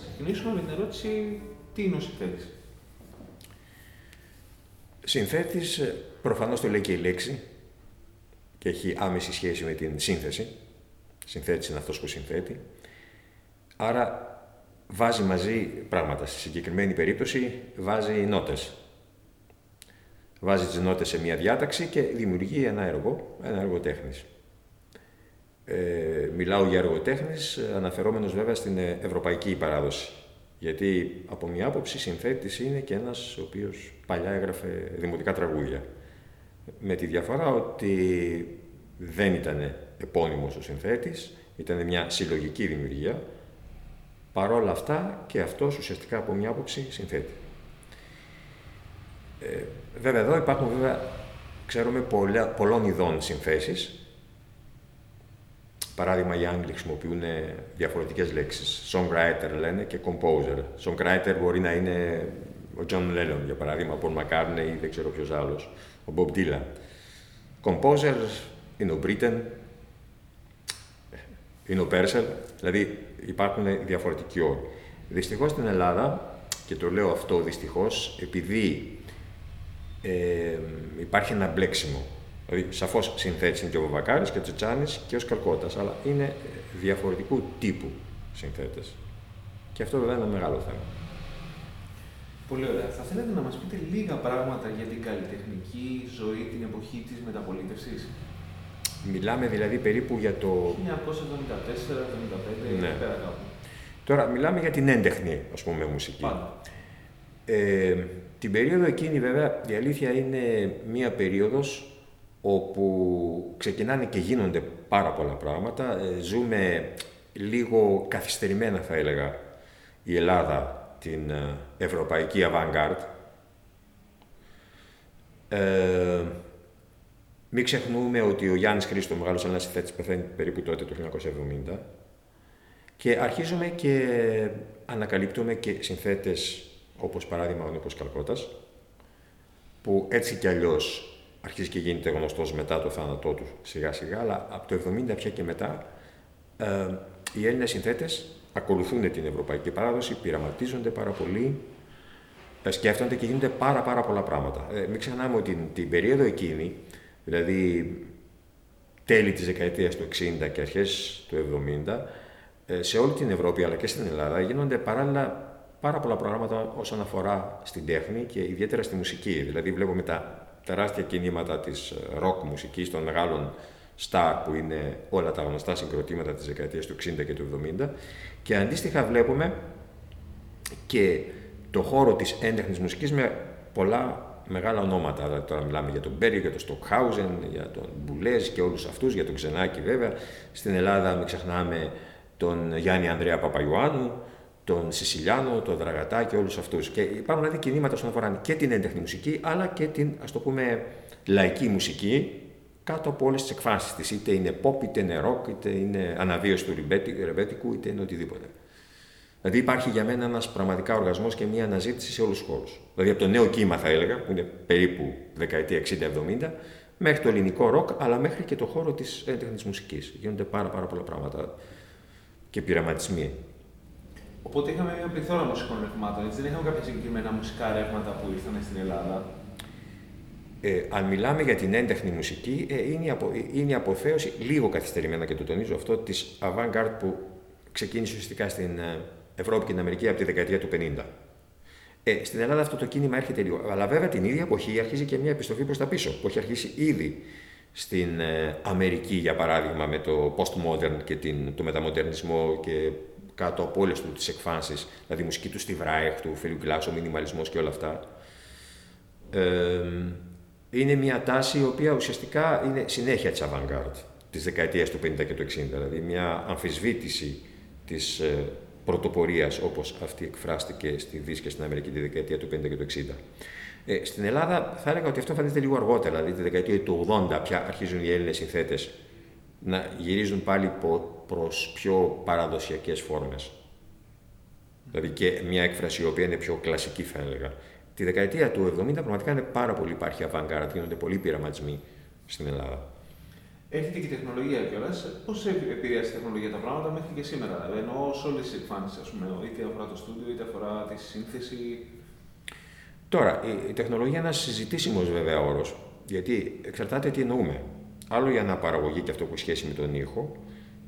ας ξεκινήσουμε με την ερώτηση τι είναι ο συνθέτης; Συνθέτης, ε, προφανώς το λέει και η λέξη και έχει άμεση σχέση με την σύνθεση. Συνθέτης είναι αυτός που συνθέτει. Άρα βάζει μαζί πράγματα. Στη συγκεκριμένη περίπτωση βάζει νότες. Βάζει τις νότες σε μια διάταξη και δημιουργεί ένα έργο, ένα έργο τέχνης. Ε, μιλάω για έργο τέχνης, αναφερόμενος βέβαια στην ευρωπαϊκή παράδοση. Γιατί από μια άποψη συνθέτης είναι και ένας ο οποίος παλιά έγραφε δημοτικά τραγούδια. Με τη διαφορά ότι δεν ήταν επώνυμος ο συνθέτης, ήταν μια συλλογική δημιουργία, Παρόλα αυτά και αυτός ουσιαστικά από μια άποψη συνθέτει. Ε, βέβαια εδώ υπάρχουν βέβαια, ξέρουμε, πολλά, πολλών ειδών συνθέσεις. Παράδειγμα, οι Άγγλοι χρησιμοποιούν διαφορετικές λέξεις. Songwriter λένε και composer. Songwriter μπορεί να είναι ο John Lennon, για παράδειγμα, ο Paul McCartney ή δεν ξέρω ποιος άλλος, ο Bob Dylan. Composer είναι ο Britain, είναι ο Πέρσελ, δηλαδή υπάρχουν διαφορετικοί όροι. Δυστυχώς στην Ελλάδα, και το λέω αυτό δυστυχώς, επειδή ε, υπάρχει ένα μπλέξιμο. Δηλαδή, σαφώς συνθέτει είναι και ο Βαβακάρη και ο Τσετσάνης και ο Σκαλκότας, αλλά είναι διαφορετικού τύπου συνθέτες. Και αυτό βέβαια είναι ένα μεγάλο θέμα. Πολύ ωραία. Θα θέλετε να μας πείτε λίγα πράγματα για την καλλιτεχνική ζωή την εποχή της μεταπολίτευσης; Μιλάμε δηλαδή περίπου για το... 1974-1975, ναι. πέρα κάπου. Τώρα, μιλάμε για την έντεχνη, ας πούμε, μουσική. Ε, την περίοδο εκείνη, βέβαια, η αλήθεια είναι μία περίοδος όπου ξεκινάνε και γίνονται πάρα πολλά πράγματα. Ε, ζούμε λίγο καθυστερημένα, θα έλεγα, η Ελλάδα, την ε, ευρωπαϊκή avant-garde. Ε, μην ξεχνούμε ότι ο Γιάννης Χρήστος, ο μεγάλος ανασυθέτης, πεθαίνει περίπου τότε το 1970 και αρχίζουμε και ανακαλύπτουμε και συνθέτες όπως παράδειγμα ο Νίκος Καλκώτας, που έτσι κι αλλιώς αρχίζει και γίνεται γνωστός μετά το θάνατό του σιγά σιγά, αλλά από το 70 πια και μετά ε, οι Έλληνες συνθέτες ακολουθούν την ευρωπαϊκή παράδοση, πειραματίζονται πάρα πολύ, ε, σκέφτονται και γίνονται πάρα πάρα πολλά πράγματα. Ε, μην ξεχνάμε ότι την, την περίοδο εκείνη δηλαδή τέλη της δεκαετίας του 60 και αρχές του 70, ε, σε όλη την Ευρώπη αλλά και στην Ελλάδα γίνονται παράλληλα πάρα πολλά προγράμματα όσον αφορά στην τέχνη και ιδιαίτερα στη μουσική. Δηλαδή βλέπουμε τα τεράστια κινήματα της ροκ μουσικής των μεγάλων στάρ που είναι όλα τα γνωστά συγκροτήματα της δεκαετίας του 60 και του 70 και αντίστοιχα βλέπουμε και το χώρο της έντεχνης μουσικής με πολλά μεγάλα ονόματα. Δηλαδή τώρα μιλάμε για τον Μπέρι, για τον Στοκχάουζεν, για τον Μπουλέζ και όλους αυτούς, για τον Ξενάκη βέβαια. Στην Ελλάδα μην ξεχνάμε τον Γιάννη Ανδρέα Παπαϊωάννου, τον Σισιλιάνο, τον Δραγατά και όλους αυτούς. Και υπάρχουν δηλαδή κινήματα όσον αφορά και την έντεχνη μουσική, αλλά και την ας το πούμε λαϊκή μουσική κάτω από όλες τις εκφάσει της. Είτε είναι pop, είτε είναι rock, είτε είναι αναβίωση του ρεμπέτικου, είτε είναι οτιδήποτε. Δηλαδή υπάρχει για μένα ένας πραγματικά οργασμός και μια αναζήτηση σε όλους τους χώρους. Δηλαδή από το νέο κύμα, θα έλεγα, που είναι περίπου δεκαετία 60-70, μέχρι το ελληνικό ροκ, αλλά μέχρι και το χώρο της έντεχνης μουσικής. Γίνονται πάρα, πάρα πολλά πράγματα και πειραματισμοί. Οπότε είχαμε μια πληθώρα μουσικών ρευμάτων. Έτσι, δεν είχαμε κάποια συγκεκριμένα μουσικά ρεύματα που ήρθαν στην Ελλάδα. Ε, αν μιλάμε για την έντεχνη μουσική, ε, είναι, η απο, είναι η αποθέωση, λίγο καθυστερημένα και το τονίζω αυτό, της avant-garde που ξεκίνησε ουσιαστικά στην ε, Ευρώπη και την Αμερική από τη δεκαετία του 50. Ε, στην Ελλάδα αυτό το κίνημα έρχεται λίγο. Αλλά βέβαια την ίδια εποχή αρχίζει και μια επιστροφή προς τα πίσω, που έχει αρχίσει ήδη στην ε, Αμερική, για παράδειγμα, με το postmodern και την, το μεταμοντερνισμό και κάτω από όλες τις εκφάνσεις, δηλαδή η μουσική του Steve Reich, του Φίλιου Glass, ο μινιμαλισμός και όλα αυτά. Ε, είναι μια τάση η οποία ουσιαστικά είναι συνέχεια της avant-garde της δεκαετίας του 50 και του 60, δηλαδή μια αμφισβήτηση της ε, πρωτοπορίας όπως αυτή εκφράστηκε στη Δύση και στην Αμερική τη δεκαετία του 50 και του 60. Ε, στην Ελλάδα θα έλεγα ότι αυτό εμφανίζεται λίγο αργότερα, δηλαδή τη δεκαετία του 80 πια αρχίζουν οι Έλληνες συνθέτες να γυρίζουν πάλι προς πιο παραδοσιακές φόρμες. Δηλαδή και μια έκφραση η οποία είναι πιο κλασική, θα έλεγα. Τη δεκαετία του 70 πραγματικά είναι πάρα πολύ υπάρχει avant-garde, γίνονται πολλοί πειραματισμοί στην Ελλάδα. Έρχεται και η τεχνολογία κιόλας. Πώς επηρεάζει η τεχνολογία τα πράγματα μέχρι και σήμερα, ενώ σε όλες τις εκφάνσεις, είτε αφορά το στούντιο, είτε αφορά τη σύνθεση. Τώρα, η, τεχνολογία είναι ένας συζητήσιμος βέβαια όρος. Γιατί εξαρτάται τι εννοούμε. Άλλο η αναπαραγωγή και αυτό που έχει σχέση με τον ήχο,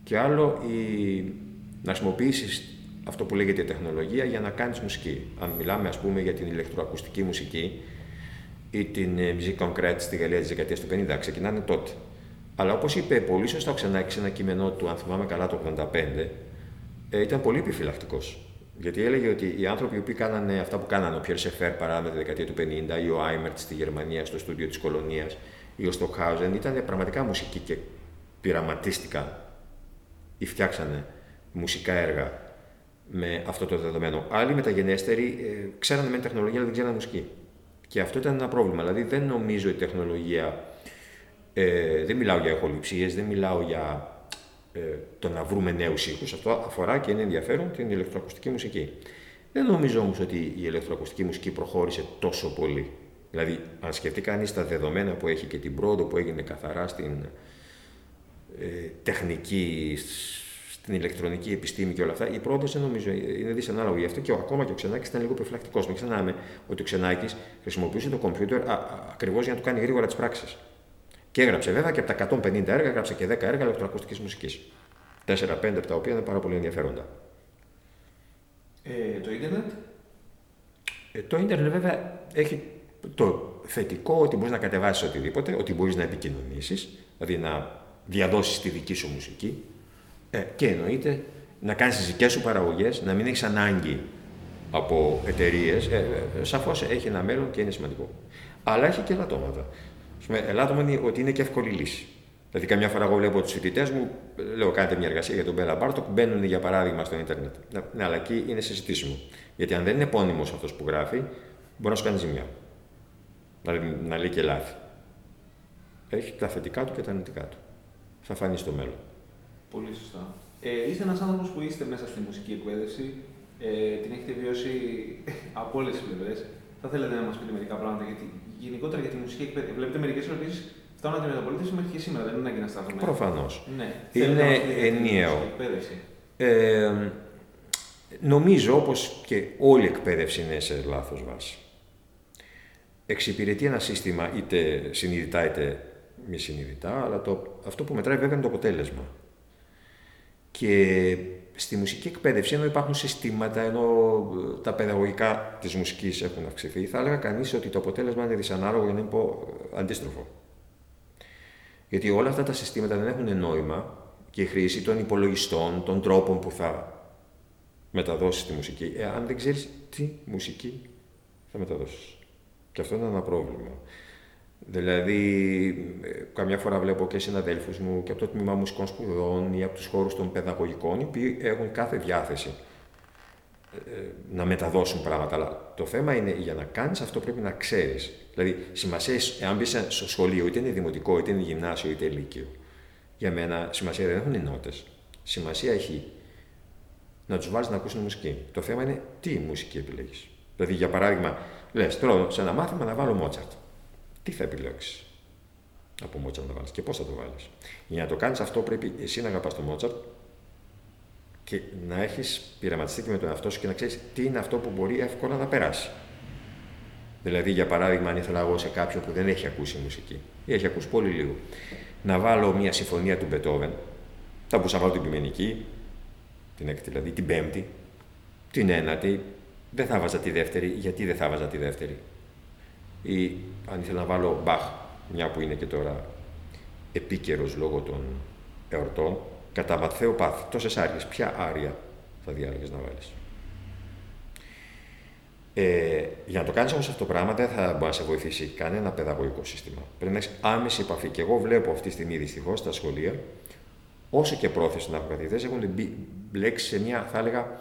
και άλλο η... να χρησιμοποιήσεις αυτό που λέγεται τεχνολογία για να κάνεις μουσική. Αν μιλάμε, ας πούμε, για την ηλεκτροακουστική μουσική ή την ε, musique concrète στη Γαλλία της δεκαετίας του 50, ξεκινάνε τότε. Αλλά όπως είπε πολύ σωστά ο Ξενάκη σε ένα κείμενό του, αν θυμάμαι καλά το 1985, ε, ήταν πολύ επιφυλακτικός. Γιατί έλεγε ότι οι άνθρωποι που κάνανε αυτά που κάνανε, ο Πιέρ Σεφέρ παράδειγμα τη δεκαετία του 50 ή ο Άιμερτ στη Γερμανία, στο στούντιο της Κολονίας ή ο Στοκχάουζεν, ήταν πραγματικά μουσική και πειραματίστηκαν ή φτιάξανε μουσικά έργα με αυτό το δεδομένο. Άλλοι μεταγενέστεροι ε, ξέρανε με τεχνολογία, αλλά δεν ξέρανε μουσική. Και αυτό ήταν ένα πρόβλημα. Δηλαδή δεν νομίζω η τεχνολογία. Ε, δεν μιλάω για εχοληψίε, δεν μιλάω για ε, το να βρούμε νέους ήχους. Αυτό αφορά και είναι ενδιαφέρον την ηλεκτροακουστική μουσική. Δεν νομίζω όμως ότι η ηλεκτροακουστική μουσική προχώρησε τόσο πολύ. Δηλαδή, αν σκεφτεί κανείς τα δεδομένα που έχει και την πρόοδο που έγινε καθαρά στην ε, τεχνική, στην ηλεκτρονική επιστήμη και όλα αυτά, η πρόοδος δεν νομίζω είναι δυσανάλογη. Γι' αυτό και ο, ακόμα και ο Ξενάκης ήταν λίγο επιφυλακτικός. Μην ξεχνάμε ότι ο Ξενάκης χρησιμοποιούσε το κομπιούτερ ακριβώς για να του κάνει γρήγορα τις πράξεις. Και έγραψε βέβαια και από τα 150 έργα, έγραψε και 10 έργα ηλεκτροακουστικής μουσικής. 4-5 από τα οποία είναι πάρα πολύ ενδιαφέροντα. Ε, το ίντερνετ; Ε, το ίντερνετ βέβαια έχει το θετικό ότι μπορείς να κατεβάσεις οτιδήποτε, ότι μπορείς να επικοινωνήσεις, δηλαδή να διαδώσεις τη δική σου μουσική. Ε, και εννοείται να κάνεις τις δικές σου παραγωγές, να μην έχεις ανάγκη από εταιρείες. Ε, ε, Σαφώς έχει ένα μέλλον και είναι σημαντικό. Αλλά έχει και ελαττώματα. Ελάττωμα είναι ότι είναι και εύκολη λύση. Δηλαδή, καμιά φορά εγώ βλέπω τους φοιτητές μου, λέω: Κάντε μια εργασία για τον Μπέλα Μπάρτοκ, μπαίνουν για παράδειγμα στο Ίντερνετ. Ναι, αλλά εκεί είναι συζητήσιμο. Γιατί αν δεν είναι επώνυμος αυτός που γράφει, μπορεί να σου κάνει ζημιά. Δηλαδή, να λέει και λάθη. Έχει τα θετικά του και τα αρνητικά του. Θα φανεί στο μέλλον. Πολύ σωστά. Ε, είστε ένας άνθρωπος που είστε μέσα στη μουσική εκπαίδευση, ε, την έχετε βιώσει από όλες τις πλευρές. Θα θέλετε να μας πείτε μερικά πράγματα γιατί, γενικότερα για τη μουσική εκπαίδευση. Βλέπετε μερικές ερωτήσει φτάνουν να την μεταπολίτευση μέχρι και σήμερα. Δεν είναι ανάγκη να σταθούμε. Προφανώς. Ναι. Είναι ενιαίο. Ε, νομίζω όπως και όλη η εκπαίδευση είναι σε λάθος βάση. Εξυπηρετεί ένα σύστημα είτε συνειδητά είτε μη συνειδητά, αλλά το, αυτό που μετράει βέβαια είναι το αποτέλεσμα. Και στη μουσική εκπαίδευση, ενώ υπάρχουν συστήματα, ενώ ε, τα παιδαγωγικά της μουσικής έχουν αυξηθεί, θα έλεγα κανείς ότι το αποτέλεσμα είναι δυσανάλογο, για να μην πω ε, αντίστροφο. Γιατί όλα αυτά τα συστήματα δεν έχουν νόημα και η χρήση των υπολογιστών, των τρόπων που θα μεταδώσεις τη μουσική, εάν δεν ξέρεις τι μουσική θα μεταδώσεις. Και αυτό είναι ένα πρόβλημα. Δηλαδή, ε, καμιά φορά βλέπω και συναδέλφους μου και από το τμήμα μουσικών σπουδών ή από τους χώρους των παιδαγωγικών, οι οποίοι έχουν κάθε διάθεση ε, να μεταδώσουν πράγματα. Αλλά το θέμα είναι για να κάνεις αυτό πρέπει να ξέρεις. Δηλαδή, σημασία, εάν μπεις στο σχολείο, είτε είναι δημοτικό, είτε είναι γυμνάσιο, είτε λύκειο, για μένα σημασία δεν έχουν οι νότες. Σημασία έχει να τους βάλει να ακούσουν μουσική. Το θέμα είναι τι μουσική επιλέγεις. Δηλαδή, για παράδειγμα, λες, τώρα σε ένα μάθημα να βάλω Μότσαρτ τι θα επιλέξεις; Από Μότσαρτ να βάλεις και πώς θα το βάλεις; Για να το κάνεις αυτό, πρέπει εσύ να αγαπάς τον Μότσαρτ και να έχεις πειραματιστεί και με τον εαυτό σου και να ξέρεις τι είναι αυτό που μπορεί εύκολα να περάσει. Δηλαδή, για παράδειγμα, αν ήθελα εγώ σε κάποιον που δεν έχει ακούσει μουσική ή έχει ακούσει πολύ λίγο, να βάλω μια συμφωνία του Μπετόβεν, θα μπορούσα να βάλω την ποιμενική, την έκτη δηλαδή, την πέμπτη, την ένατη, δεν θα βάζα τη δεύτερη. Γιατί δεν θα βάζα τη δεύτερη; Ή αν ήθελα να βάλω Μπαχ, μια που είναι και τώρα επίκαιρος λόγω των εορτών, κατά Ματθαίο Πάθ, τόσες άριες, ποια άρια θα διάλεγες να βάλεις; Ε, για να το κάνεις όμως αυτό το πράγμα, δεν θα μπορεί να σε βοηθήσει κανένα παιδαγωγικό σύστημα. Πρέπει να έχεις άμεση επαφή. Και εγώ βλέπω αυτή τη στιγμή δυστυχώς στα σχολεία, όσο και πρόθεση να έχουν καθηγητές, έχουν μπλέξει σε μια, θα έλεγα,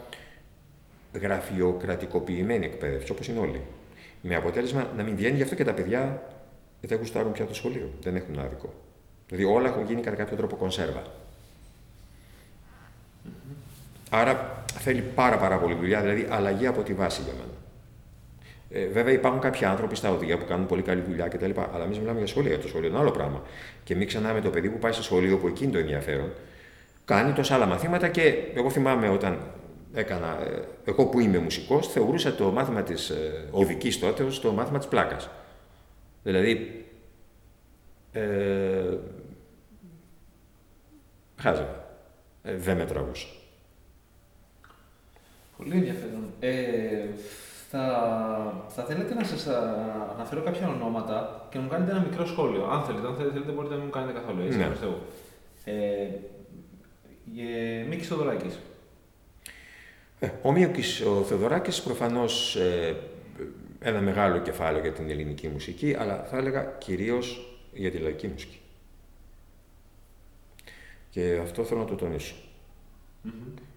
γραφειοκρατικοποιημένη εκπαίδευση, όπως είναι όλοι. Με αποτέλεσμα να μην βγαίνει, γι' αυτό και τα παιδιά δεν γουστάρουν πια το σχολείο. Δεν έχουν άδικο. Δηλαδή όλα έχουν γίνει κατά κάποιο τρόπο κονσέρβα. Άρα θέλει πάρα πάρα πολύ δουλειά, δηλαδή αλλαγή από τη βάση για μένα. Ε, βέβαια, υπάρχουν κάποιοι άνθρωποι στα οδηγία που κάνουν πολύ καλή δουλειά κτλ. Αλλά εμείς μιλάμε για σχολεία. Το σχολείο είναι άλλο πράγμα. Και μην ξεχνάμε το παιδί που πάει στο σχολείο που εκείνη το ενδιαφέρον, κάνει τόσα άλλα μαθήματα και εγώ θυμάμαι όταν έκανα, ε, εγώ που είμαι μουσικός, θεωρούσα το μάθημα της ε, οδικής τότε ως το μάθημα της πλάκας. Δηλαδή, ε, χάζευα. Ε, δεν με τραβούσα. Πολύ ενδιαφέρον. Ε, θα, θα θέλετε να σας αναφέρω κάποια ονόματα και να μου κάνετε ένα μικρό σχόλιο. Αν θέλετε, αν θέλετε μπορείτε να μην μου κάνετε καθόλου. Έτσι, ναι. Ε, ε, Μίκης Θοδωράκης. Ε, ο Μίωκης ο Θεοδωράκης προφανώς ε, ένα μεγάλο κεφάλαιο για την ελληνική μουσική, αλλά θα έλεγα κυρίως για τη λαϊκή μουσική. Και αυτό θέλω να το τονισω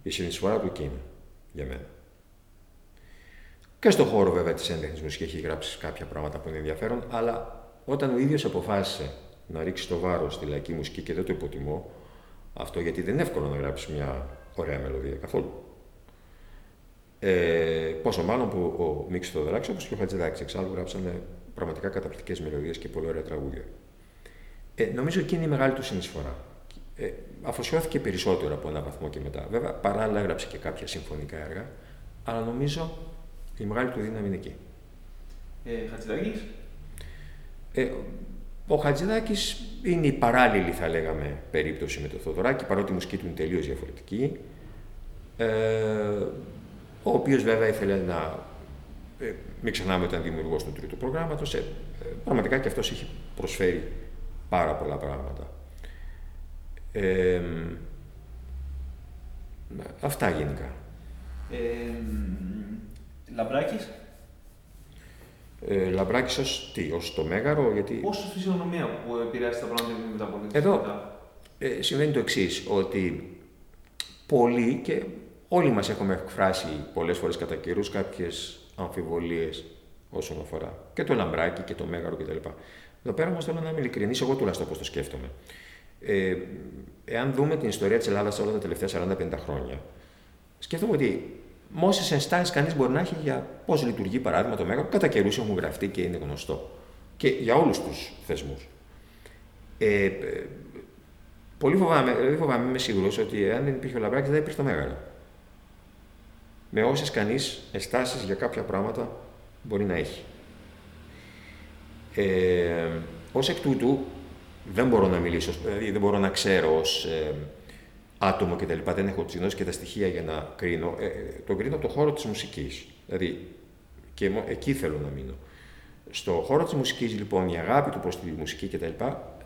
Η συνεισφορά του εκεί για μένα. Και στον χώρο βέβαια της έντεχνης μουσικής έχει γράψει κάποια πράγματα που είναι ενδιαφέρον, αλλά όταν ο ίδιος αποφάσισε να ρίξει το βάρος στη λαϊκή μουσική και δεν το υποτιμώ, αυτό γιατί δεν είναι εύκολο να γράψεις μια ωραία μελωδία καθόλου. Ε, πόσο μάλλον που ο Μίξ Θοδωράκη όπω και ο Χατζηδάκης εξάλλου γράψανε πραγματικά καταπληκτικές μελωδίες και πολύ ωραία τραγούδια. Ε, νομίζω εκείνη είναι η μεγάλη του συνεισφορά. Ε, αφοσιώθηκε περισσότερο από ένα βαθμό και μετά. Βέβαια, παράλληλα έγραψε και κάποια συμφωνικά έργα, αλλά νομίζω η μεγάλη του δύναμη είναι εκεί. Ε, Χατζηδάκης; Ε, ο Χατζηδάκης είναι η παράλληλη, θα λέγαμε, περίπτωση με τον Θοδωράκη, παρότι η μουσική του είναι τελείως διαφορετική. Ε, ο οποίος βέβαια ήθελε να. Ε, μην ξεχνάμε ότι ήταν δημιουργός του τρίτου προγράμματος. Ε, πραγματικά και αυτός έχει προσφέρει πάρα πολλά πράγματα. Ε, αυτά γενικά. Ε, Λαμπράκης; Ε, Λαμπράκης ως τι, ως το μέγαρο, γιατί... Ως φυσιονομία που επηρεάζει τα πράγματα με τα πολιτικά. Εδώ ε, συμβαίνει το εξής ότι πολλοί και Όλοι μας έχουμε εκφράσει πολλές φορές κατά καιρούς κάποιες αμφιβολίες όσον αφορά και το λαμπράκι και το μέγαρο κτλ. Εδώ πέρα όμως θέλω να είμαι ειλικρινής, εγώ τουλάχιστον πώς το σκέφτομαι. Ε, εάν δούμε την ιστορία της Ελλάδας όλα τα τελευταία 40-50 χρόνια, σκέφτομαι ότι με όσε ενστάσεις κανείς μπορεί να έχει για πώς λειτουργεί παράδειγμα το μέγαρο, κατά καιρούς έχουν γραφτεί και είναι γνωστό. Και για όλους τους θεσμούς. Ε, ε, πολύ φοβάμαι, δηλαδή φοβάμαι, είμαι σίγουρος ότι αν δεν υπήρχε ο Λαμπράκη δεν υπήρχε το μέγαρο με όσες κανείς εστάσεις για κάποια πράγματα μπορεί να έχει. Ε, ως εκ τούτου, δεν μπορώ να μιλήσω, δηλαδή δεν μπορώ να ξέρω ως ε, άτομο και τα λοιπά, δεν έχω τις γνώσεις και τα στοιχεία για να κρίνω. Ε, το κρίνω από το χώρο της μουσικής, δηλαδή και εκεί θέλω να μείνω. Στο χώρο της μουσικής, λοιπόν, η αγάπη του προς τη μουσική και τα λοιπά,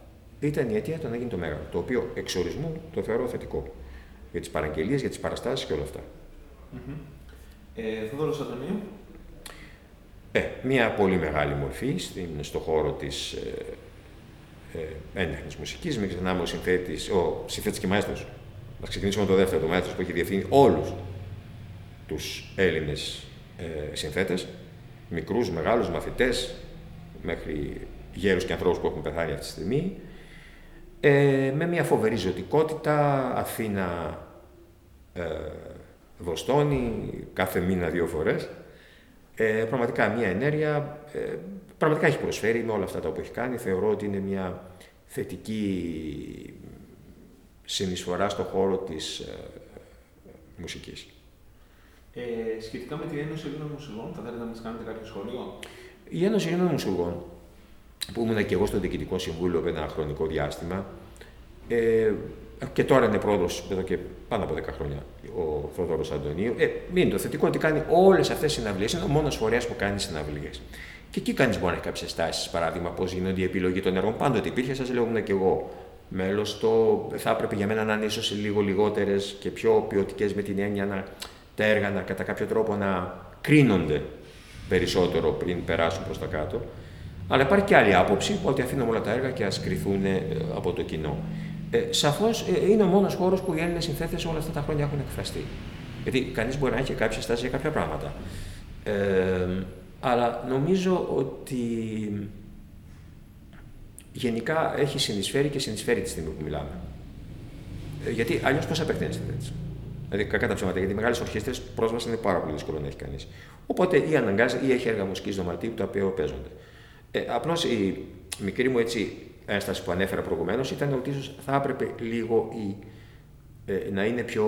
ήταν η αιτία του να γίνει το μέγαρο, το οποίο εξορισμού το θεωρώ θετικό. Για τις παραγγελίες, για τις παραστάσεις και όλα αυτά. Ε, Θόδωρος Αντωνίου. Ε, μια πολύ μεγάλη μορφή στην, στο χώρο της ε, ε, έντεχνης μουσικής. Μην ξεχνάμε ο συνθέτης, ο συνθέτης και μαέστρος. Να ξεκινήσουμε με το δεύτερο, το μαέστρος που έχει διευθύνει όλους τους Έλληνες ε, συνθέτες, μικρούς, μεγάλους, μαθητές, μέχρι γέρους και ανθρώπους που έχουν πεθάνει αυτή τη στιγμή, ε, με μια φοβερή ζωτικότητα, Αθήνα, ε, Βοστόνη κάθε μήνα δύο φορές. Ε, πραγματικά μια ενέργεια, ε, πραγματικά έχει προσφέρει με όλα αυτά τα που έχει κάνει. Θεωρώ ότι είναι μια θετική συνεισφορά στο χώρο της ε, μουσικής. Ε, σχετικά με την Ένωση Ελλήνων Μουσουργών, θα θέλετε να μας κάνετε κάποιο σχόλιο; Η Ένωση Ελλήνων Μουσουργών, που ήμουν και εγώ στο Διοικητικό Συμβούλιο με ένα χρονικό διάστημα, ε, και τώρα είναι πρόεδρος εδώ και πάνω από 10 χρόνια ο Θόδωρο Αντωνίου. Ε, είναι το θετικό ότι κάνει όλες αυτές τις συναυλίες. Είναι ο μόνος φορέας που κάνει συναυλίες. Και εκεί κανείς μπορεί να έχει κάποιες τάσει. Παράδειγμα, πώς γίνεται η επιλογή των έργων. Πάντοτε υπήρχε, σας λέω, ήμουν και εγώ μέλος. Το θα έπρεπε για μένα να είναι ίσως λίγο λιγότερες και πιο ποιοτικές με την έννοια να τα έργα να, κατά κάποιο τρόπο να κρίνονται περισσότερο πριν περάσουν προς τα κάτω. Αλλά υπάρχει και άλλη άποψη ότι αφήνουμε όλα τα έργα και ας κρυθούν ε, από το κοινό. Ε, Σαφώς ε, είναι ο μόνος χώρος που οι Έλληνες συνθέτε όλα αυτά τα χρόνια έχουν εκφραστεί. Γιατί κανείς μπορεί να έχει κάποια στάση για κάποια πράγματα. Ε, αλλά νομίζω ότι γενικά έχει συνεισφέρει και συνεισφέρει τη στιγμή που μιλάμε. Ε, γιατί αλλιώς πώς απεκτείνει τη συνθέτηση. Δηλαδή, κακά τα ψέματα, γιατί οι μεγάλες ορχήστρες πρόσβαση είναι πάρα πολύ δύσκολο να έχει κανείς. Οπότε ή αναγκάζει ή έχει έργα μουσικής δωματίου τα οποία παίζονται. Ε, Απλώς η μικρή μου έτσι ένσταση που ανέφερα προηγουμένως ήταν ότι ίσως θα έπρεπε λίγο η, ε, να είναι πιο,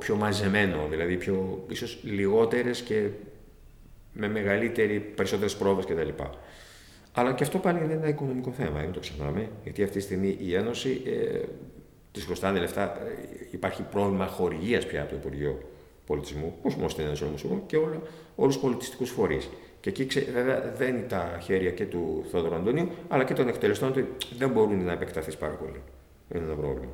πιο μαζεμένο, δηλαδή πιο, ίσως λιγότερες και με μεγαλύτερη, περισσότερες πρόβες κτλ. Αλλά και αυτό πάλι είναι ένα οικονομικό θέμα, μην το ξεχνάμε, γιατί αυτή τη στιγμή η Ένωση ε, της χρωστάνε λεφτά. Ε, υπάρχει πρόβλημα χορηγίας πια από το Υπουργείο Πολιτισμού, όχι μόνο στην Ένωση όμως, και όλους τους πολιτιστικούς φορείς. Και εκεί βέβαια δεν είναι τα χέρια και του Θόδωρου Αντωνίου, αλλά και των εκτελεστών ότι δεν μπορούν να επεκταθείς πάρα πολύ. Είναι ένα πρόβλημα.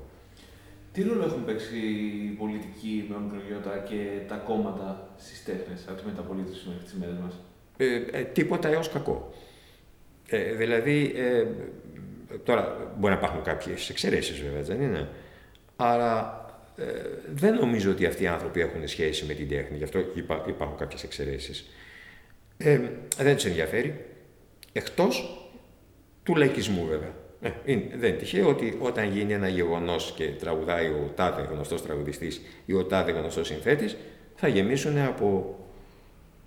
Τι ρόλο έχουν παίξει η πολιτική με μικρογιώτα και τα κόμματα στις τέχνες από τη μεταπολίτευση μέχρι τις μέρες μας; Ε, ε, τίποτα έως κακό. Ε, δηλαδή, ε, τώρα μπορεί να υπάρχουν κάποιες εξαιρέσεις βέβαια, δεν είναι. Αλλά ε, δεν νομίζω ότι αυτοί οι άνθρωποι έχουν σχέση με την τέχνη, γι' αυτό υπάρχουν κάποιες εξαιρέσεις. Ε, δεν τους ενδιαφέρει, εκτός του λαϊκισμού βέβαια. Ε, είναι, δεν είναι τυχαίο ότι όταν γίνει ένα γεγονός και τραγουδάει ο τάδε γνωστός τραγουδιστής ή ο τάδε γνωστός συνθέτης, θα γεμίσουν από.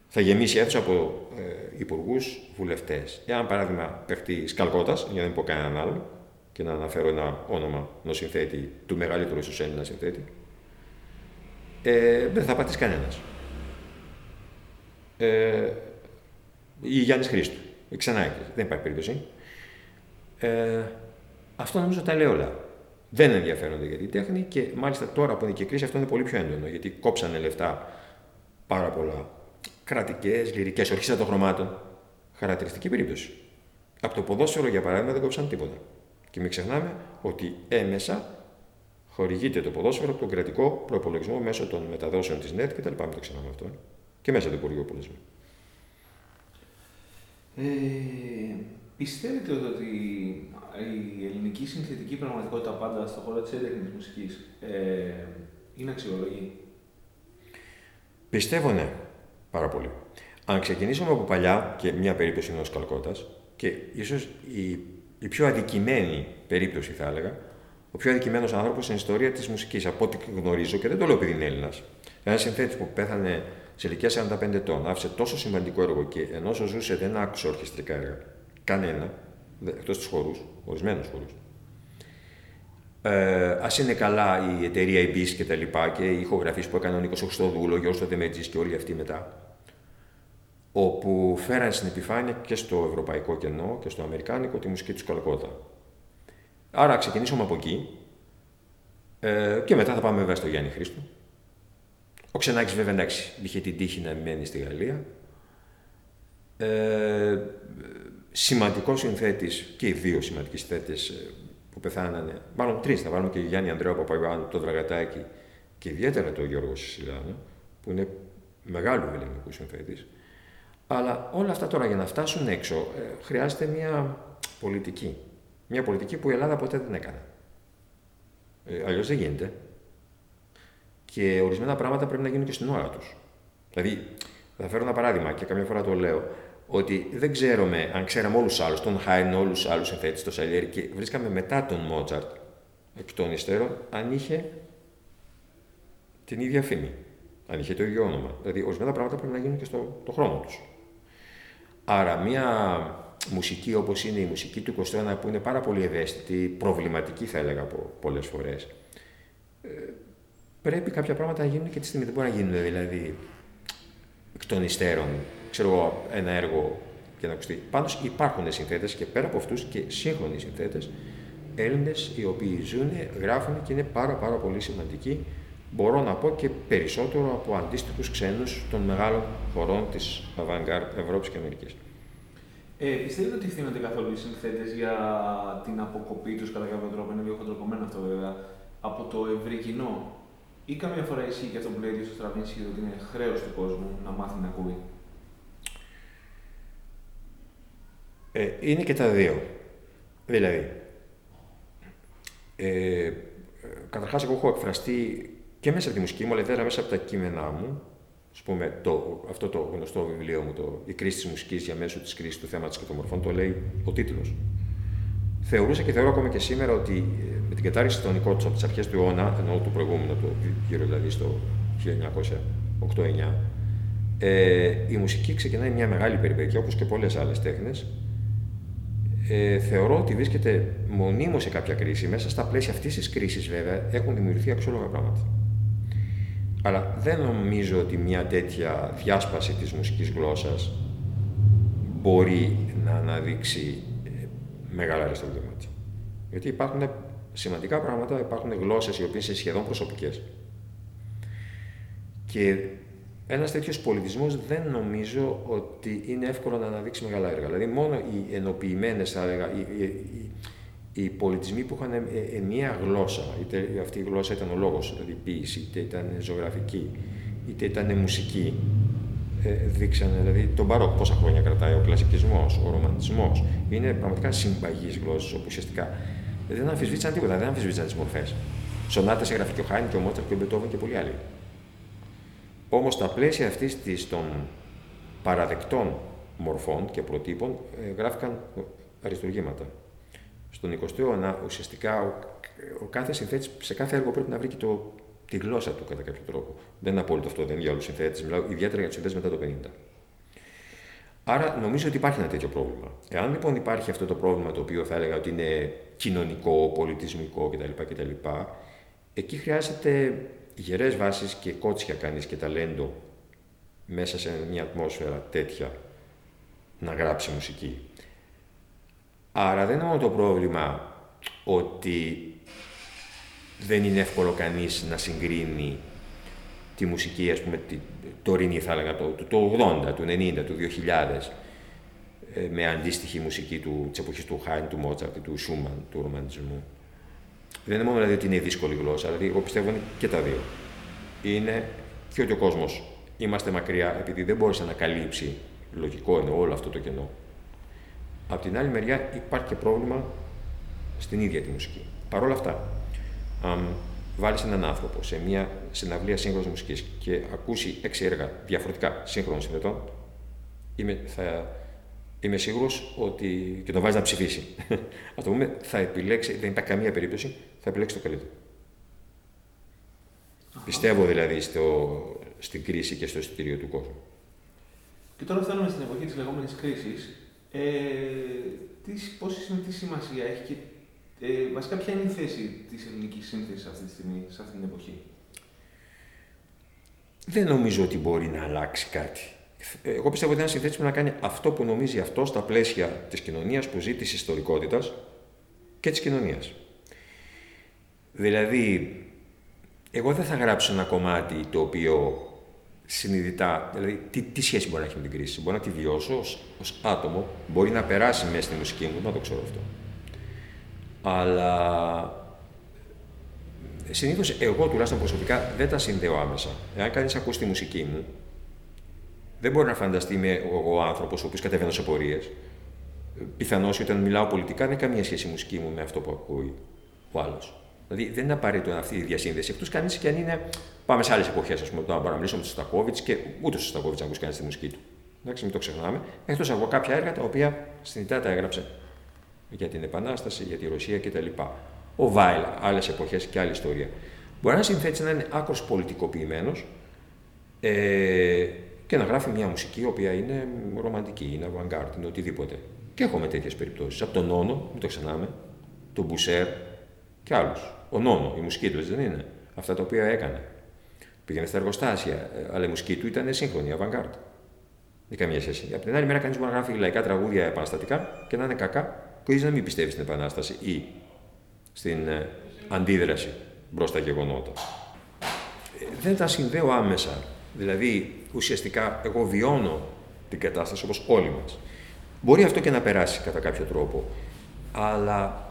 Θα γεμίσει αίθουσα από ε, υπουργούς, βουλευτές. Εάν παράδειγμα παιχτεί Σκαλκότας, για να μην πω κανέναν άλλο, και να αναφέρω ένα όνομα ενό συνθέτη, του μεγαλύτερου ίσως Έλληνα συνθέτη, ε, δεν θα πατήσει κανένας. Ε, ή Γιάννης Χρήστου. Ξανά δεν υπάρχει περίπτωση. Ε, αυτό νομίζω τα λέει όλα. Δεν ενδιαφέρονται για την τέχνη και μάλιστα τώρα που είναι και κρίση αυτό είναι πολύ πιο έντονο γιατί κόψανε λεφτά πάρα πολλά. Κρατικές, λυρικές, ορχήστρα των χρωμάτων. Χαρακτηριστική περίπτωση. Από το ποδόσφαιρο για παράδειγμα δεν κόψαν τίποτα. Και μην ξεχνάμε ότι έμεσα χορηγείται το ποδόσφαιρο από τον κρατικό προπολογισμό μέσω των μεταδόσεων της ΝΕΤ κτλ. Μην το ξεχνάμε αυτό. Και μέσα του Υπουργείου Πολιτισμού. Ε, Πιστεύετε ότι η ελληνική συνθετική πραγματικότητα πάντα στον χώρο της έντεχνη μουσικής ε, είναι αξιολογή. Πιστεύω ναι, πάρα πολύ. Αν ξεκινήσουμε από παλιά και μια περίπτωση ενός Καλκότας, και ίσως η, η πιο αδικημένη περίπτωση θα έλεγα, ο πιο αδικημένος άνθρωπος στην ιστορία της μουσικής, από ό,τι γνωρίζω και δεν το λέω επειδή είναι Έλληνας. Ένας συνθέτης που πέθανε σε ηλικία 45 ετών, άφησε τόσο σημαντικό έργο και ενώ ζούσε δεν άκουσε ορχιστρικά έργα Κανένα, εκτός του χώρου, ορισμένους χώρου. Ε, Α είναι καλά η εταιρεία Ibis και τα λοιπά και οι ηχογραφίε που έκανε ο Νίκος Οξτοδούλο, Γιώργος Δεμέτζη και όλοι αυτοί μετά. Όπου φέραν στην επιφάνεια και στο ευρωπαϊκό κενό και στο αμερικάνικο τη μουσική τους Καλκότα. Άρα ξεκινήσουμε από εκεί ε, και μετά θα πάμε βέβαια στο Γιάννη Χρήστο. Ο Ξενάκης βέβαια εντάξει, είχε την τύχη να μένει στη Γαλλία. Ε, σημαντικός συνθέτης και οι δύο σημαντικοί συνθέτες ε, που πεθάνανε. Μάλλον τρεις, θα βάλουμε και Γιάννη Ανδρέο Παπαϊωάννου, τον Δραγατάκη και ιδιαίτερα τον Γιώργος Σιλάνο, που είναι μεγάλο ελληνικό συνθέτης. Αλλά όλα αυτά τώρα για να φτάσουν έξω ε, χρειάζεται μια πολιτική. Μια πολιτική που η Ελλάδα ποτέ δεν έκανε. Ε, Αλλιώς δεν γίνεται. Και ορισμένα πράγματα πρέπει να γίνουν και στην ώρα τους. Δηλαδή, θα φέρω ένα παράδειγμα και καμιά φορά το λέω ότι δεν ξέρουμε αν ξέραμε όλους του άλλους, τον Χάιν, όλους του άλλους συνθέτε, τον Σαλιέρη και βρίσκαμε μετά τον Μότσαρτ εκ των υστέρων αν είχε την ίδια φήμη, αν είχε το ίδιο όνομα. Δηλαδή, ορισμένα πράγματα πρέπει να γίνουν και στο το χρόνο τους. Άρα, μια μουσική όπως είναι η μουσική του 21 που είναι πάρα πολύ ευαίσθητη, προβληματική θα έλεγα πολλές φορές. Ε, πρέπει κάποια πράγματα να γίνουν και τη στιγμή δεν μπορεί να γίνουν δηλαδή εκ των υστέρων ξέρω εγώ, ένα έργο και να ακουστεί. Πάντως υπάρχουν συνθέτες και πέρα από αυτούς και σύγχρονοι συνθέτες, Έλληνες οι οποίοι ζουν, γράφουν και είναι πάρα, πάρα πολύ σημαντικοί. Μπορώ να πω και περισσότερο από αντίστοιχους ξένους των μεγάλων χωρών της Avantgarde Ευρώπης και Αμερικής. Ε, πιστεύετε ότι ευθύνονται καθόλου οι συνθέτες για την αποκοπή τους κατά κάποιο τρόπο, είναι λίγο χοντροκομμένο αυτό βέβαια, από το ευρύ κοινό, ή καμιά φορά ισχύει και αυτό που λέει ο Στραβίνσκι ότι είναι χρέος του κόσμου να μάθει να ακούει; Ε, είναι και τα δύο. Δηλαδή, ε, καταρχάς εγώ έχω εκφραστεί και μέσα από τη μουσική μου, αλλά μέσα από τα κείμενά μου, ας πούμε, το, αυτό το γνωστό βιβλίο μου, το «Η κρίση της μουσικής για μέσω της κρίσης του θέματος και των μορφών», το λέει ο τίτλος. Θεωρούσα και θεωρώ ακόμα και σήμερα ότι ε, με την κατάρριξη των εικόνων από τις αρχές του αιώνα, ενώ του προηγούμενου, το γύρω δηλαδή στο 1908-9, ε, η μουσική ξεκινάει μια μεγάλη περιπέτεια, όπως και πολλές άλλες τέχνες. Ε, θεωρώ ότι βρίσκεται μονίμως σε κάποια κρίση. Μέσα στα πλαίσια αυτής της κρίσης, βέβαια, έχουν δημιουργηθεί αξιόλογα πράγματα. Αλλά δεν νομίζω ότι μια τέτοια διάσπαση της μουσικής γλώσσας μπορεί να αναδείξει ε, μεγάλα αριστοτήματα. Γιατί υπάρχουν σημαντικά πράγματα, υπάρχουν γλώσσες οι οποίες είναι σχεδόν προσωπικές. Και ένας τέτοιος πολιτισμός δεν νομίζω ότι είναι εύκολο να αναδείξει μεγάλα έργα. Δηλαδή μόνο οι ενοποιημένες, θα έλεγα, οι, οι, οι πολιτισμοί που είχαν ε, ε, μία γλώσσα, είτε αυτή η γλώσσα ήταν ο λόγος, δηλαδή ποίηση, είτε ήταν ζωγραφική, είτε ήταν μουσική, ε, δείξανε, δηλαδή τον μπαρόκ, πόσα χρόνια κρατάει ο κλασικισμός, ο ρομαντισμός. Είναι πραγματικά συμπαγείς γλώσσες, όπου ουσιαστικά δεν αμφισβήτησαν τίποτα, δεν αμφισβήτησαν τις μορφές. Σονάτες έγραφε και ο Χάιν και ο Μότσαρτ και ο Μπετόβεν και πολλοί άλλοι. Όμως στα πλαίσια αυτής των παραδεκτών μορφών και προτύπων ε, γράφηκαν αριστουργήματα. Στον 20ο αιώνα ουσιαστικά ο, ο κάθε συνθέτης σε κάθε έργο πρέπει να βρει και το, τη γλώσσα του κατά κάποιο τρόπο. Δεν είναι απόλυτο αυτό, δεν είναι για όλους του συνθέτες. Μιλάω ιδιαίτερα για τους συνθέτες μετά το 50. Άρα νομίζω ότι υπάρχει ένα τέτοιο πρόβλημα. Εάν λοιπόν υπάρχει αυτό το πρόβλημα το οποίο θα έλεγα ότι είναι κοινωνικό, πολιτισμικό κτλ. κτλ εκεί χρειάζεται γερές βάσεις και κότσια κανείς και ταλέντο μέσα σε μια ατμόσφαιρα τέτοια να γράψει μουσική. Άρα δεν είναι μόνο το πρόβλημα ότι δεν είναι εύκολο κανείς να συγκρίνει τη μουσική, ας πούμε, τη τωρινή θα έλεγα, το, το 80, του 90, του 2000, ε, με αντίστοιχη μουσική του, της εποχής του Χάιν, του Μότσαρτ, του Σούμαν, του ρομαντισμού. Δεν είναι μόνο δηλαδή ότι είναι δύσκολη γλώσσα, δηλαδή εγώ πιστεύω είναι και τα δύο. Είναι και ότι ο κόσμος είμαστε μακριά επειδή δεν μπόρεσε να καλύψει, λογικό είναι όλο αυτό το κενό. Απ' την άλλη μεριά υπάρχει και πρόβλημα στην ίδια τη μουσική. Παρ' όλα αυτά, αν βάλεις έναν άνθρωπο σε μια συναυλία σύγχρονης μουσικής και ακούσει έξι έργα διαφορετικά σύγχρονων συνδετών, είμαι, θα είμαι σίγουρος ότι. και τον βάζεις να ψηφίσει. Α το πούμε, θα επιλέξει, δεν υπάρχει καμία περίπτωση, θα επιλέξει το καλύτερο. Πιστεύω δηλαδή στο, στην κρίση και στο εισιτήριο του κόσμου. Και τώρα φτάνουμε στην εποχή της λεγόμενης κρίσης. Ε, πόση τι σημασία έχει και ε, βασικά ποια είναι η θέση της ελληνικής σύνθεσης αυτή τη στιγμή, σε αυτή την εποχή; Δεν νομίζω ότι μπορεί να αλλάξει κάτι. Εγώ πιστεύω ότι ένα συνθέτη πρέπει να κάνει αυτό που νομίζει αυτός στα πλαίσια της κοινωνίας που ζει, της ιστορικότητας και της κοινωνίας. Δηλαδή, εγώ δεν θα γράψω ένα κομμάτι το οποίο συνειδητά, δηλαδή τι, τι σχέση μπορεί να έχει με την κρίση. Μπορεί να τη βιώσω ως, άτομο, μπορεί να περάσει μέσα στη μουσική μου, να το ξέρω αυτό. Αλλά συνήθως εγώ τουλάχιστον προσωπικά δεν τα συνδέω άμεσα. Εάν κανείς ακούσει τη μουσική μου, δεν μπορεί να φανταστεί με εγώ άνθρωπος ο οποίος κατεβαίνω σε πορείε. Πιθανώς όταν μιλάω πολιτικά δεν έχει καμία σχέση η μουσική μου με αυτό που ακούει ο άλλος. Δηλαδή δεν είναι απαραίτητο αυτή η διασύνδεση. Εκτός κανεί και αν είναι. Πάμε σε άλλες εποχές, ας πούμε. Τώρα μπορούμε να μιλήσουμε με τον Στακόβιτς και ούτε ο Στακόβιτς να ακούσει κανείς τη μουσική του. Εντάξει, μην το ξεχνάμε. Εκτός από κάποια έργα τα οποία συνειδητά τα έγραψε για την Επανάσταση, για τη Ρωσία κτλ. Ο Βάιλ, άλλες εποχές και άλλη ιστορία. Μπορεί να συνθέτει να είναι άκρος πολιτικοποιημένος ε, και να γράφει μια μουσική η οποία είναι ρομαντική, είναι avant-garde, είναι οτιδήποτε. Και έχουμε τέτοιες περιπτώσεις. Από τον Νόνο, μην το ξεχνάμε, τον Μπουσέρ και άλλους. Ο Νόνο, η μουσική του δεν είναι; Αυτά τα οποία έκανε. Πήγαινε στα εργοστάσια, ε, αλλά η μουσική του ήταν σύγχρονη, avant-garde. Δεν καμία σχέση. Από την άλλη μέρα, κανείς μπορεί να γράφει λαϊκά τραγούδια επαναστατικά και να είναι κακά, χωρί να μην πιστεύεις στην επανάσταση ή στην ε, αντίδραση μπρος στα γεγονότα. Ε, δεν τα συνδέω άμεσα. Δηλαδή, ουσιαστικά, εγώ βιώνω την κατάσταση όπως όλοι μας. Μπορεί αυτό και να περάσει κατά κάποιο τρόπο, αλλά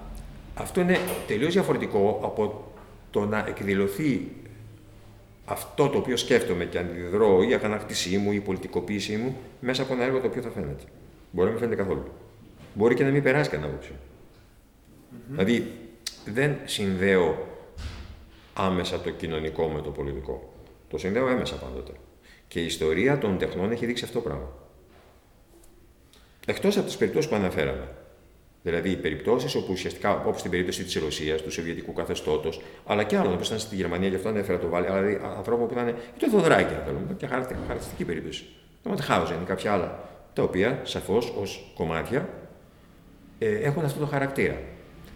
αυτό είναι τελείως διαφορετικό από το να εκδηλωθεί αυτό το οποίο σκέφτομαι και αντιδρώ, η αγανάκτησή μου, η πολιτικοποίησή μου, μέσα από ένα έργο το οποίο θα φαίνεται. Μπορεί να μην φαίνεται καθόλου. Μπορεί και να μην περάσει κανένα άποψη. Δηλαδή, δεν συνδέω άμεσα το κοινωνικό με το πολιτικό. Το συνδέω έμεσα πάντοτε. Και η ιστορία των τεχνών έχει δείξει αυτό το πράγμα. Εκτός από τις περιπτώσεις που αναφέραμε. Δηλαδή, οι περιπτώσεις όπου ουσιαστικά, όπως στην περίπτωση της Ρωσίας, του Σοβιετικού καθεστώτος, αλλά και άλλων, όπως ήταν στη Γερμανία, γι' αυτό ανέφερα το Βάλι, δηλαδή ανθρώπων που ήταν. το Θοδωράκι, αν θέλουμε, μια χαρακτηριστική περίπτωση. Το Ματχάουζεν ή κάποια άλλα, τα οποία σαφώς ως κομμάτια ε, έχουν αυτό το χαρακτήρα.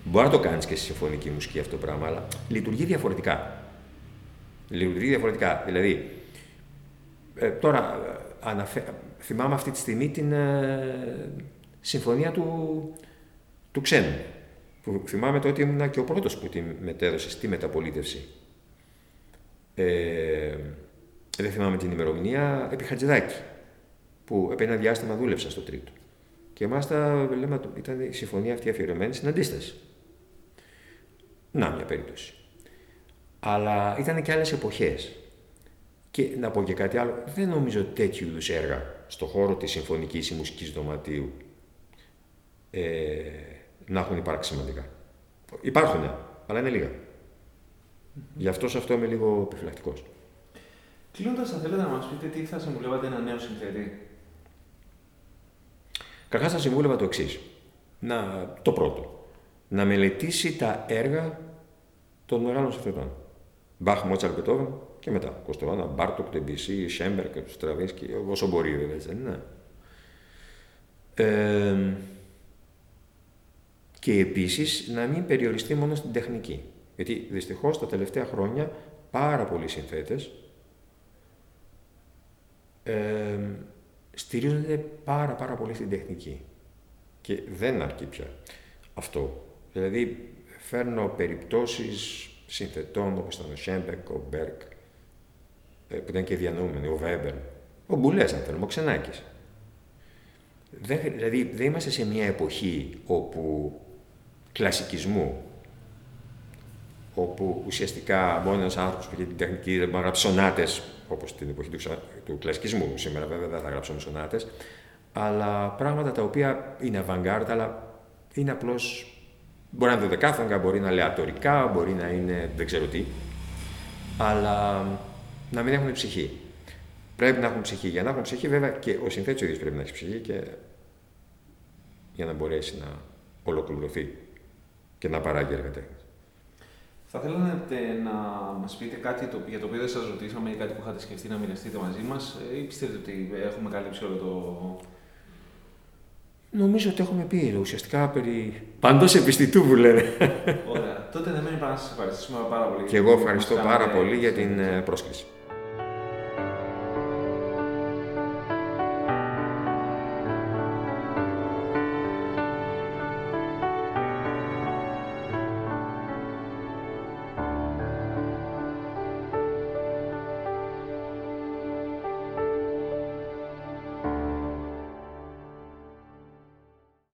Μπορεί να το κάνεις και στη συμφωνική μουσική αυτό το πράγμα, αλλά λειτουργεί διαφορετικά. Λειτουργεί διαφορετικά. Δηλαδή, ε, τώρα ε, αναφέ... θυμάμαι αυτή τη στιγμή την ε, συμφωνία του, του ξένου. Που θυμάμαι τότε ήμουν και ο πρώτος που τη μετέδωσες στη μεταπολίτευση. Ε, δεν θυμάμαι την ημερομηνία, επί Χατζηδάκη, που επί ένα διάστημα δούλεψα στο τρίτο. Και μάλιστα λέμε, ήταν η συμφωνία αυτή αφιερωμένη στην αντίσταση. Να, μια περίπτωση. Αλλά ήταν και άλλες εποχές. Και να πω και κάτι άλλο, δεν νομίζω τέτοιου είδους έργα στον χώρο της συμφωνικής ή μουσικής δωματίου ε, να έχουν υπάρξει σημαντικά. Υπάρχουν, αλλά είναι λίγα. Γι' αυτό σε αυτό είμαι λίγο επιφυλακτικός. Κλείνοντας, θα θέλετε να μας πείτε τι θα συμβουλεύατε ένα νέο συνθέτη. Καταρχάς, θα συμβούλευα το εξής. Το πρώτο. Να μελετήσει τα έργα των μεγάλων συνθετών. Μπαχ, Μότσαρτ, Μπετόβεν και μετά. Κοστοβάνα, Μπάρτοκ, Ντεμπισί, Σένμπεργκ, Στραβίνσκι, όσο μπορεί βέβαια έτσι δεν είναι. Ε, και επίσης να μην περιοριστεί μόνο στην τεχνική. Γιατί δυστυχώς τα τελευταία χρόνια πάρα πολλοί συνθέτες ε, στηρίζονται πάρα πάρα πολύ στην τεχνική. Και δεν αρκεί πια αυτό. Δηλαδή φέρνω περιπτώσεις συνθετών όπως ήταν ο Σένμπεργκ, ο Μπεργκ, ε, που ήταν και διανοούμενοι, ο Βέμπερν, ο Μπουλέζ αν θέλουμε, ο Ξενάκης. Δεν, δηλαδή δεν είμαστε σε μια εποχή όπου κλασικισμού, όπου ουσιαστικά μόνο ένας άνθρωπος που έχει την τεχνική δεν μπορεί να γράψει σονάτες, όπως την εποχή του, του κλασικισμού. Σήμερα βέβαια δεν θα γράψουμε σονάτες, αλλά πράγματα τα οποία είναι avant αλλά είναι απλώς. Μπορεί να είναι δεκάθαγγα, μπορεί να είναι αλεατορικά, μπορεί να είναι δεν ξέρω τι, αλλά να μην έχουν ψυχή. Πρέπει να έχουν ψυχή. Για να έχουν ψυχή, βέβαια, και ο συνθέτης ο ίδιος πρέπει να έχει ψυχή και για να μπορέσει να ολοκληρωθεί και να παράγει έργα τέχνης. Θα θέλατε να μας πείτε κάτι το, για το οποίο δεν σας ρωτήσαμε ή κάτι που είχατε σκεφτεί να μοιραστείτε μαζί μας, ή πιστεύετε ότι έχουμε καλύψει όλο το. Νομίζω ότι έχουμε πει ουσιαστικά περί παντό επιστητού που λένε. Ωραία. Τότε δεν μένει παρά να σας ευχαριστήσουμε πάρα πολύ. Και εγώ ευχαριστώ πάρα πολύ για την πρόσκληση.